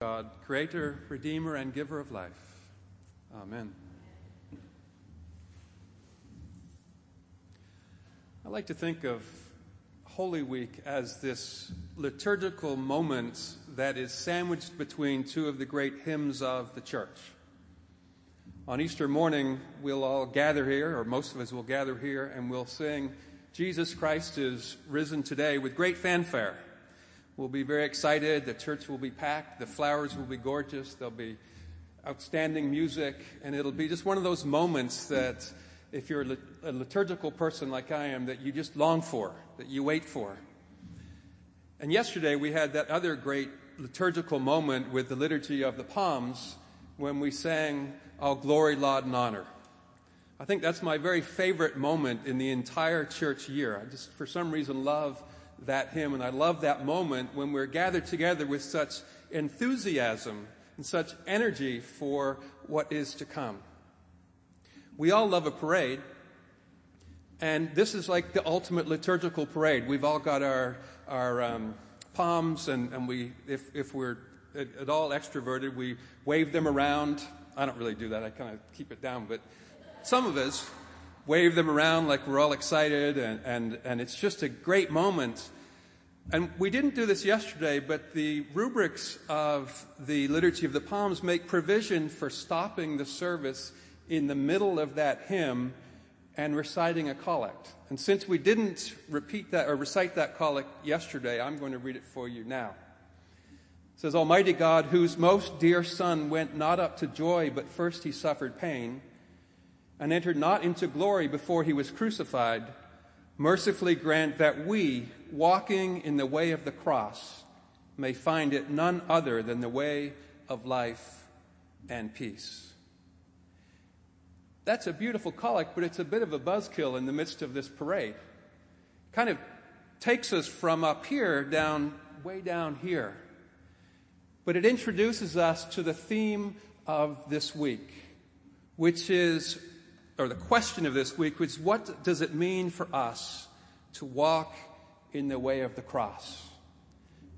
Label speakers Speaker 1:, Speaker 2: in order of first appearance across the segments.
Speaker 1: God, creator, redeemer, and giver of life. Amen. I like to think of Holy Week as this liturgical moment that is sandwiched between two of the great hymns of the church. On Easter morning, we'll all gather here, or most of us will gather here, and we'll sing, Jesus Christ is risen today with great fanfare. We'll be very excited. The church will be packed. The flowers will be gorgeous. There'll be outstanding music. And it'll be just one of those moments that, if you're a liturgical person like I am, that you just long for, that you wait for. And yesterday we had that other great liturgical moment with the Liturgy of the Palms when we sang All Glory, Laud, and Honor. I think that's my very favorite moment in the entire church year. I just, for some reason, love that hymn, and I love that moment when we're gathered together with such enthusiasm and such energy for what is to come. We all love a parade, and this is like the ultimate liturgical parade. We've all got our, our um, palms, and, and we, if, if we're at, at all extroverted, we wave them around. I don't really do that, I kind of keep it down, but some of us wave them around like we're all excited, and, and, and it's just a great moment. And we didn't do this yesterday, but the rubrics of the Liturgy of the Palms make provision for stopping the service in the middle of that hymn and reciting a collect. And since we didn't repeat that or recite that collect yesterday, I'm going to read it for you now. It says, Almighty God, whose most dear Son went not up to joy, but first he suffered pain and entered not into glory before he was crucified, mercifully grant that we, walking in the way of the cross, may find it none other than the way of life and peace. That's a beautiful collect, but it's a bit of a buzzkill in the midst of this parade. Kind of takes us from up here down, way down here. But it introduces us to the theme of this week, which is or the question of this week was what does it mean for us to walk in the way of the cross?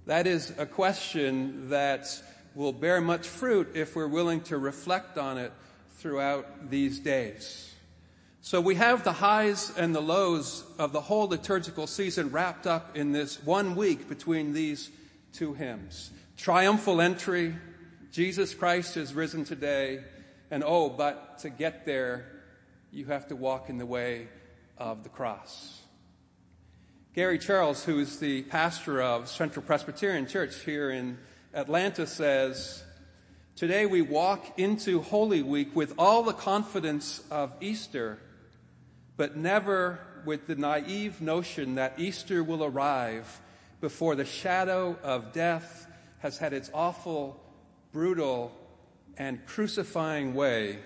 Speaker 1: That is a question that will bear much fruit if we're willing to reflect on it throughout these days. So we have the highs and the lows of the whole liturgical season wrapped up in this one week between these two hymns. Triumphal entry, Jesus Christ is risen today, and oh, but to get there, you have to walk in the way of the cross. Gary Charles, who is the pastor of Central Presbyterian Church here in Atlanta, says, Today we walk into Holy Week with all the confidence of Easter, but never with the naive notion that Easter will arrive before the shadow of death has had its awful, brutal, and crucifying way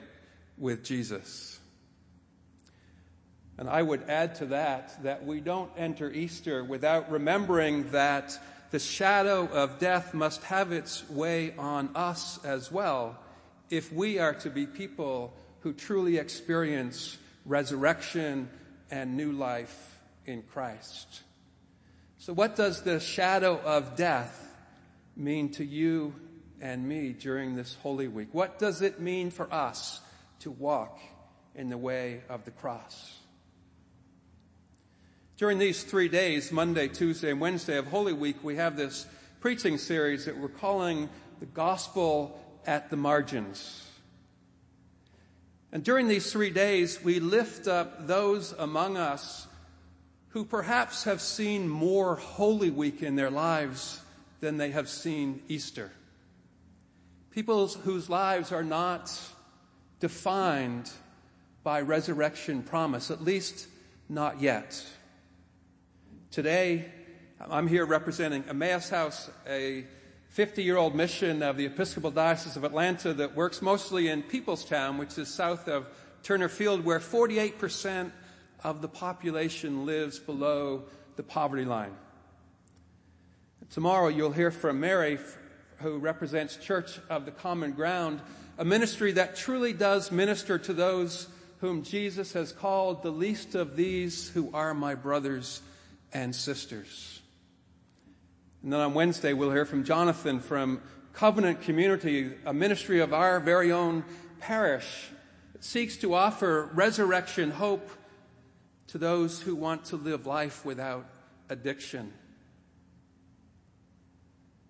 Speaker 1: with Jesus. And I would add to that that we don't enter Easter without remembering that the shadow of death must have its way on us as well if we are to be people who truly experience resurrection and new life in Christ. So, what does the shadow of death mean to you and me during this Holy Week? What does it mean for us to walk in the way of the cross? During these three days, Monday, Tuesday, and Wednesday of Holy Week, we have this preaching series that we're calling the Gospel at the Margins. And during these three days, we lift up those among us who perhaps have seen more Holy Week in their lives than they have seen Easter. People whose lives are not defined by resurrection promise, at least not yet. Today, I'm here representing Emmaus House, a 50 year old mission of the Episcopal Diocese of Atlanta that works mostly in Peoplestown, which is south of Turner Field, where 48% of the population lives below the poverty line. Tomorrow, you'll hear from Mary, who represents Church of the Common Ground, a ministry that truly does minister to those whom Jesus has called the least of these who are my brothers and sisters. And then on Wednesday, we'll hear from Jonathan from covenant community, a ministry of our very own parish, that seeks to offer resurrection hope to those who want to live life without addiction.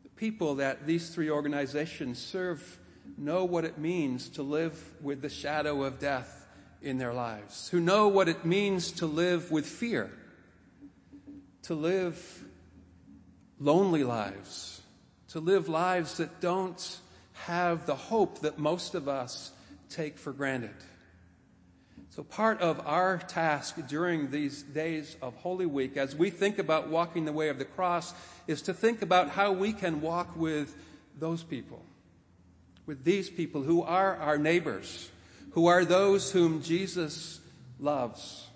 Speaker 1: The people that these three organizations serve know what it means to live with the shadow of death in their lives, who know what it means to live with fear, to live lonely lives, to live lives that don't have the hope that most of us take for granted. So, part of our task during these days of Holy Week, as we think about walking the way of the cross, is to think about how we can walk with those people, with these people who are our neighbors, who are those whom Jesus loves.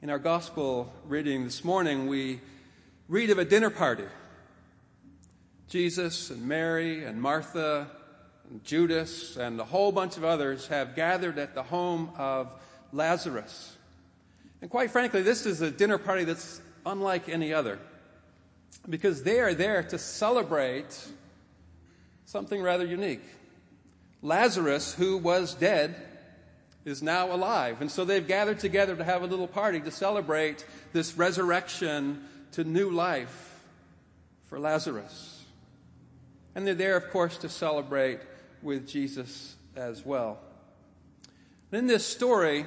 Speaker 1: In our gospel reading this morning, we read of a dinner party. Jesus and Mary and Martha and Judas and a whole bunch of others have gathered at the home of Lazarus. And quite frankly, this is a dinner party that's unlike any other because they are there to celebrate something rather unique. Lazarus, who was dead, is now alive. And so they've gathered together to have a little party to celebrate this resurrection to new life for Lazarus. And they're there, of course, to celebrate with Jesus as well. In this story,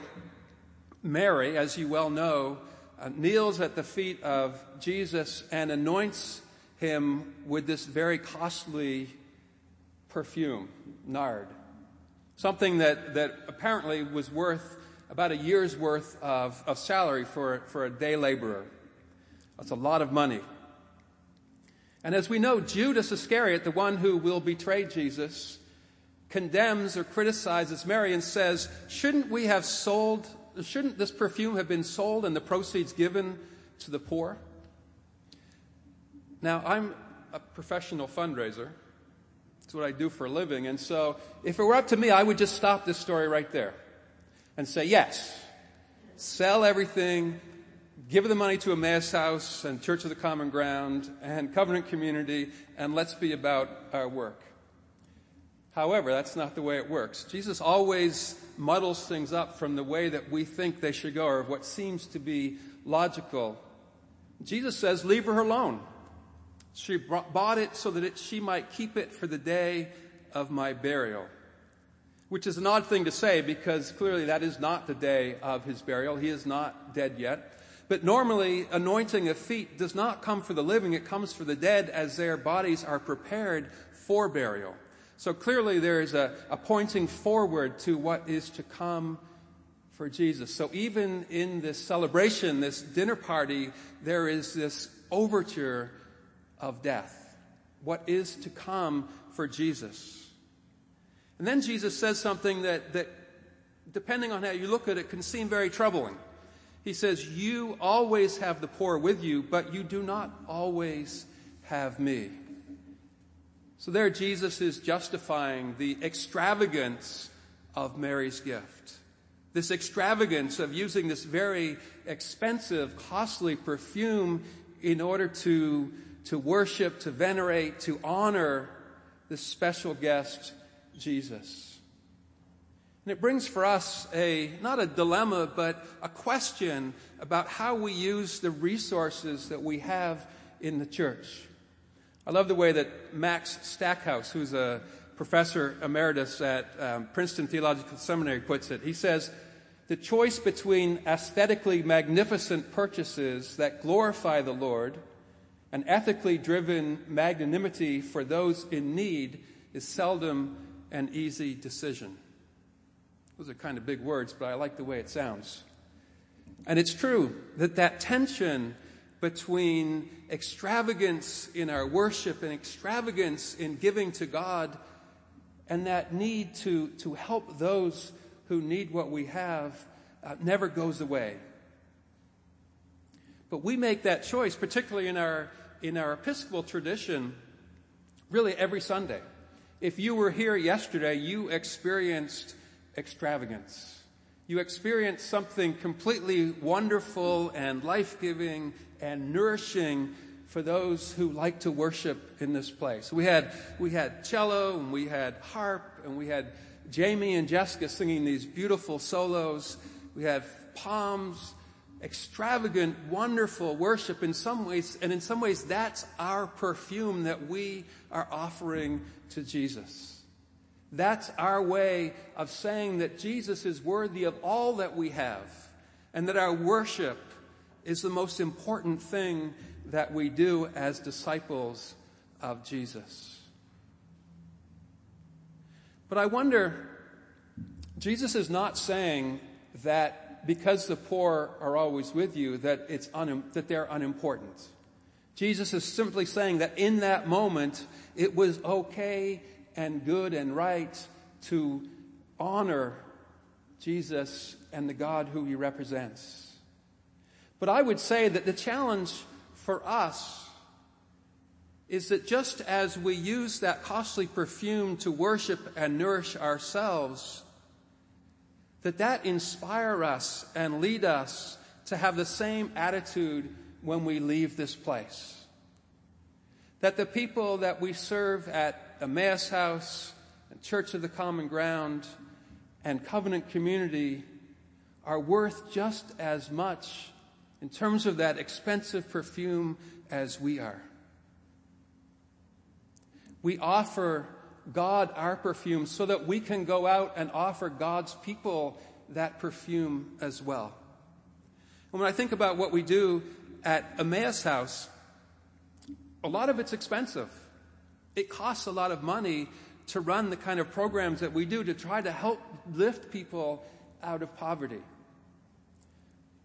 Speaker 1: Mary, as you well know, uh, kneels at the feet of Jesus and anoints him with this very costly perfume, nard. Something that, that apparently was worth about a year's worth of, of salary for, for a day laborer. That's a lot of money. And as we know, Judas Iscariot, the one who will betray Jesus, condemns or criticizes Mary and says, Shouldn't we have sold, shouldn't this perfume have been sold and the proceeds given to the poor? Now, I'm a professional fundraiser. That's what I do for a living. And so, if it were up to me, I would just stop this story right there and say, Yes, sell everything, give the money to Emmaus House and Church of the Common Ground and Covenant Community, and let's be about our work. However, that's not the way it works. Jesus always muddles things up from the way that we think they should go or what seems to be logical. Jesus says, Leave her alone. She bought it so that it, she might keep it for the day of my burial. Which is an odd thing to say because clearly that is not the day of his burial. He is not dead yet. But normally, anointing of feet does not come for the living, it comes for the dead as their bodies are prepared for burial. So clearly, there is a, a pointing forward to what is to come for Jesus. So even in this celebration, this dinner party, there is this overture of death. What is to come for Jesus? And then Jesus says something that, that, depending on how you look at it, can seem very troubling. He says, You always have the poor with you, but you do not always have me. So there, Jesus is justifying the extravagance of Mary's gift. This extravagance of using this very expensive, costly perfume in order to, to worship, to venerate, to honor this special guest, Jesus. And it brings for us a, not a dilemma, but a question about how we use the resources that we have in the church. I love the way that Max Stackhouse, who's a professor emeritus at um, Princeton Theological Seminary, puts it. He says, The choice between aesthetically magnificent purchases that glorify the Lord and ethically driven magnanimity for those in need is seldom an easy decision. Those are kind of big words, but I like the way it sounds. And it's true that that tension between extravagance in our worship and extravagance in giving to God and that need to, to help those who need what we have uh, never goes away. But we make that choice, particularly in our, in our Episcopal tradition, really every Sunday. If you were here yesterday, you experienced extravagance. You experienced something completely wonderful and life giving and nourishing for those who like to worship in this place. We had, we had cello and we had harp and we had Jamie and Jessica singing these beautiful solos. We had palms, extravagant, wonderful worship in some ways, and in some ways that's our perfume that we are offering to Jesus. That's our way of saying that Jesus is worthy of all that we have and that our worship is the most important thing that we do as disciples of Jesus. But I wonder, Jesus is not saying that because the poor are always with you, that, it's un- that they're unimportant. Jesus is simply saying that in that moment, it was okay and good and right to honor Jesus and the God who he represents. But I would say that the challenge for us is that just as we use that costly perfume to worship and nourish ourselves, that that inspire us and lead us to have the same attitude when we leave this place. That the people that we serve at Emmaus House and Church of the Common Ground and Covenant Community are worth just as much in terms of that expensive perfume as we are. We offer God our perfume so that we can go out and offer God's people that perfume as well. And when I think about what we do at Emmaus House, a lot of it's expensive. It costs a lot of money to run the kind of programs that we do to try to help lift people out of poverty.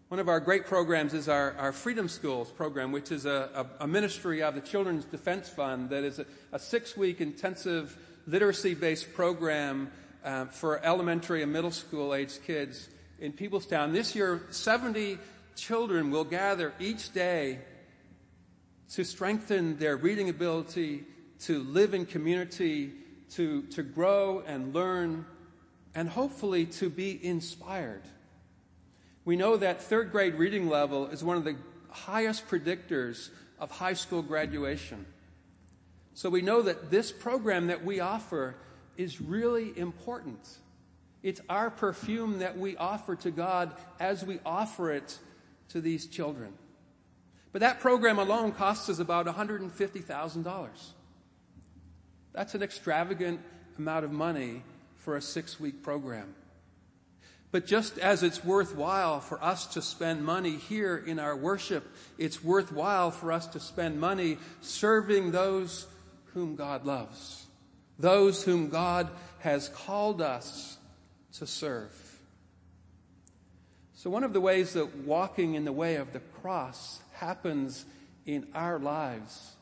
Speaker 1: One of our great programs is our, our Freedom Schools program, which is a, a, a ministry of the Children's Defense Fund that is a, a six week intensive literacy based program uh, for elementary and middle school age kids in Peoplestown. This year, 70 children will gather each day to strengthen their reading ability, to live in community, to, to grow and learn, and hopefully to be inspired. We know that third grade reading level is one of the highest predictors of high school graduation. So we know that this program that we offer is really important. It's our perfume that we offer to God as we offer it to these children. But that program alone costs us about $150,000. That's an extravagant amount of money for a six week program. But just as it's worthwhile for us to spend money here in our worship, it's worthwhile for us to spend money serving those whom God loves, those whom God has called us to serve. So, one of the ways that walking in the way of the cross happens in our lives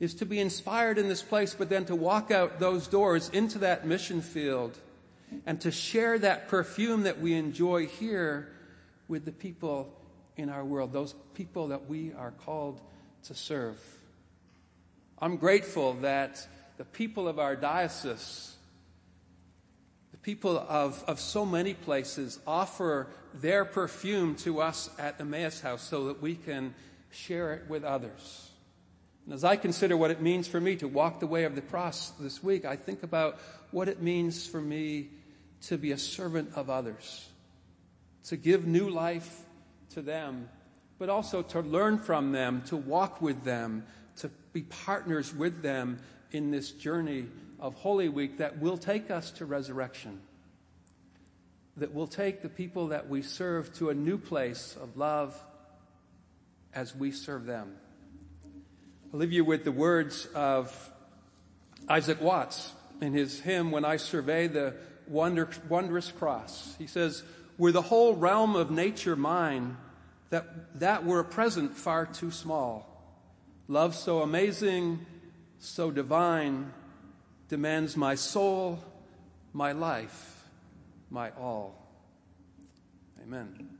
Speaker 1: is to be inspired in this place, but then to walk out those doors into that mission field and to share that perfume that we enjoy here with the people in our world, those people that we are called to serve. I'm grateful that the people of our diocese, the people of, of so many places, offer their perfume to us at Emmaus House so that we can share it with others. And as I consider what it means for me to walk the way of the cross this week, I think about what it means for me to be a servant of others, to give new life to them, but also to learn from them, to walk with them, to be partners with them in this journey of Holy Week that will take us to resurrection, that will take the people that we serve to a new place of love as we serve them. I'll leave you with the words of Isaac Watts in his hymn, When I Survey the wonder, wondrous cross. He says, Were the whole realm of nature mine, that, that were a present far too small. Love so amazing, so divine, demands my soul, my life, my all. Amen.